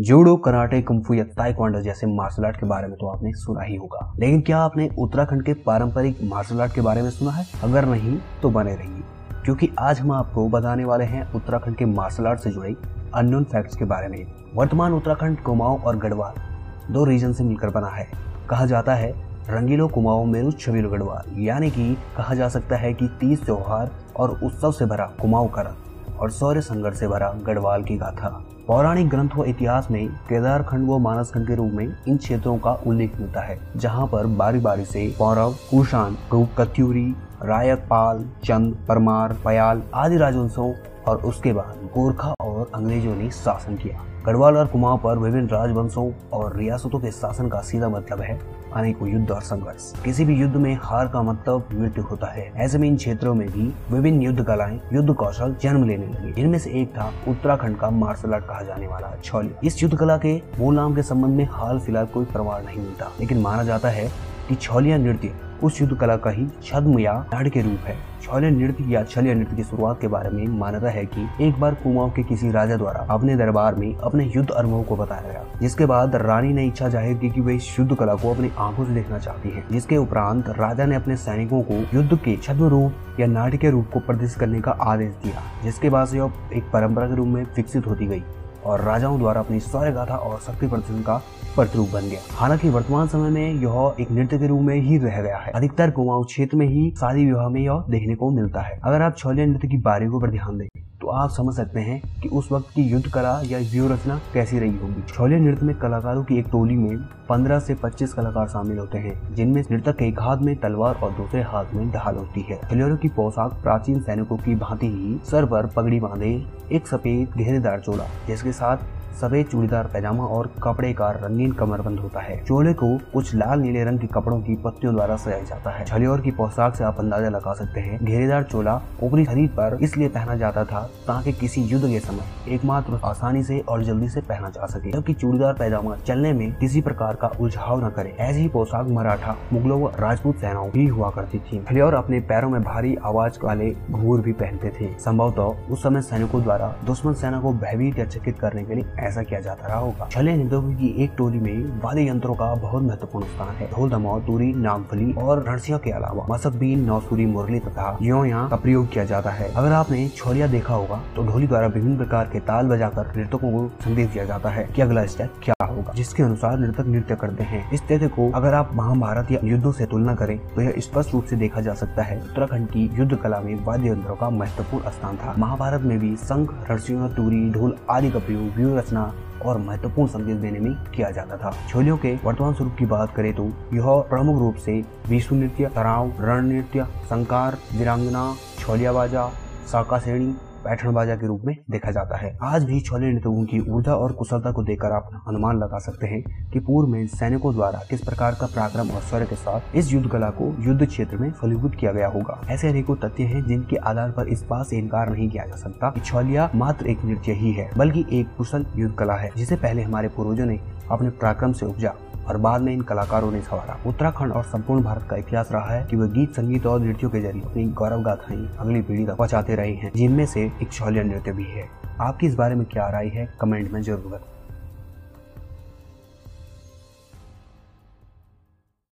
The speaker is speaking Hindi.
जूडो, कराटे, कुंफू या ताइक्वांडो जैसे मार्शल आर्ट के बारे में तो आपने सुना ही होगा। लेकिन क्या आपने उत्तराखंड के पारंपरिक मार्शल आर्ट के बारे में सुना है? अगर नहीं तो बने रहिए, क्योंकि आज हम आपको बताने वाले हैं उत्तराखंड के मार्शल आर्ट से जुड़े अननोन फैक्ट्स के बारे में। वर्तमान उत्तराखंड, कुमाऊं और गढ़वाल दो रीजन से मिलकर बना है। कहा जाता है, रंगीलो, कुमाऊं मेरू छबीलो गढ़वाल। यानी कि कहा जा सकता है कि तीस त्योहार और उत्सव से भरा कुमाऊं का रंग। और सौर्य संघर्ष से भरा गढ़वाल की गाथा। पौराणिक ग्रंथ व इतिहास में केदार खंड व मानस खंड के रूप में इन क्षेत्रों का उल्लेख मिलता है, जहाँ पर बारी बारी से पौरव कुशान रूप कत्यूरी रायक पाल चंद, परमार, पयाल आदि राजवंशों और उसके बाद गोरखा और अंग्रेज़ों ने शासन किया। गढ़वाल और कुमाऊं पर विभिन्न राजवंशों और रियासतों के शासन का सीधा मतलब है अनेकों युद्ध और संघर्ष। किसी भी युद्ध में हार का मतलब मृत्यु होता है। ऐसे में इन क्षेत्रों में भी विभिन्न युद्ध कलाएँ, युद्ध कौशल जन्म लेने लगे। इनमें से एक था उत्तराखंड का मार्शल आर्ट कहा जाने वाला छौली। इस युद्ध कला के मूल नाम के संबंध में हाल फ़िलहाल कोई प्रमाण नहीं मिलता। लेकिन माना जाता है कि छौलिया नृत्य उस युद्ध कला का ही छद्म या नाड़ के रूप है। छौलिया नृत्य या छलिया नृत्य की शुरुआत के बारे में मान्यता है कि एक बार कुमाऊं के किसी राजा द्वारा अपने दरबार में अपने युद्ध अनुभव को बताया गया। जिसके बाद रानी ने इच्छा ज़ाहिर की कि वे इस युद्ध कला को अपनी आँखों से देखना चाहती है। जिसके उपरांत राजा ने अपने सैनिकों को युद्ध के छद्म रूप या नाट्य के रूप को प्रदर्शित करने का आदेश दिया, जिसके बाद से एक परंपरा के रूप में विकसित होती गई। और राजाओं द्वारा अपनी सौर्य गाथा और शक्ति प्रदर्शन का प्रतिरूप बन गया। हालाँकि वर्तमान समय में यह एक नृत्य के रूप में ही रह गया है। अधिकतर कुमाऊं क्षेत्र में ही शादी विवाह में यह देखने को मिलता है। अगर आप छोलिया नृत्य की बारीकों पर ध्यान दें तो आप समझ सकते हैं कि उस वक्त की युद्ध कला या व्यूह रचना कैसी रही होगी। छोले नृत्य में कलाकारों की एक टोली में 15 से 25 कलाकार शामिल होते हैं, जिनमें नृतक के एक हाथ में तलवार और दूसरे हाथ में ढाल होती है। खिलौरों की पोशाक प्राचीन सैनिकों की भांति ही सर पर पगड़ी बांधे एक सफ़ेद घेरेदार चोला जिसके साथ सफ़ेद चूड़ीदार पैजामा और कपड़े का रंगीन कमरबंद होता है। चोले को कुछ लाल नीले रंग के कपड़ों की पत्तियों द्वारा सजाया जाता है। छलियोर की पोशाक से आप अंदाज़ा लगा सकते हैं। घेरेदार चोला ऊपरी शरीर पर इसलिए पहना जाता था ताकि किसी युद्ध के समय एकमात्र आसानी से और जल्दी से पहना जा सके। जबकि चूड़ीदार पैजामा चलने में किसी प्रकार का उलझाव न करे। ऐसी पोशाक मराठा, मुगलों व राजपूत सेनाओं भी हुआ करती थी। छलियोर अपने पैरों में भारी आवाज़ वाले घूर भी पहनते थे। संभवतः उस समय सैनिकों द्वारा दुश्मन सेना को भयभीत या चकित करने के लिए ऐसा किया जाता रहा होगा। छले निदोगी की एक टोली में वाद्य यंत्रों का बहुत महत्वपूर्ण स्थान है। ढोल दमाव, तूरी नागफली और रणसिया के अलावा मसक बीन नौसूरी, मुरली तथा यो यहाँ का प्रयोग किया जाता है। अगर आपने छोलिया देखा होगा तो ढोली द्वारा विभिन्न प्रकार के ताल बजाकर नृतकों को संदेश दिया जाता है की अगला स्टेप क्या होगा। जिसके अनुसार नृतक नृत्य करते हैं। इस तथ्य को अगर आप महाभारत या युद्धों से तुलना करें तो यह स्पष्ट रूप से देखा जा सकता है। उत्तराखंड की युद्ध कला में वाद्य यंत्रों का महत्वपूर्ण स्थान था। महाभारत में भी संघ रसियों तूरी, ढोल आदि का प्रयोग व्यूह रचना और महत्वपूर्ण संदेश देने में किया जाता था। छोलियों के वर्तमान स्वरूप की बात करें तो यह प्रमुख रूप से विश्व नृत्य तराव रण नृत्य संकार वीरांगना, छोलिया बाजा साका श्रेणी पैठन बाजा के रूप में देखा जाता है। आज भी छोले नृतकों की ऊर्जा और कुशलता को देखकर आप अनुमान लगा सकते हैं कि पूर्व में सैनिकों द्वारा किस प्रकार का पराक्रम और शौर्य के साथ इस युद्ध कला को युद्ध क्षेत्र में फलीभूत किया गया होगा। ऐसे अनेकों तथ्य है जिनके आधार पर इस बात से इनकार नहीं किया जा सकता कि छोलिया मात्र एक नृत्य ही है, बल्कि एक कुशल युद्ध कला है, जिसे पहले हमारे पूर्वजों ने अपने पराक्रम से उपजा। और बाद में इन कलाकारों ने संवारा। उत्तराखंड और संपूर्ण भारत का इतिहास रहा है कि वे गीत, संगीत और नृत्यों के ज़रिए अपनी गौरव गाथाएँ अगली पीढ़ी तक पहुंचाते रहे हैं, जिनमें से एक शौल्य नृत्य भी है। आपकी इस बारे में क्या राय है? कमेंट में ज़रूर बताएँ।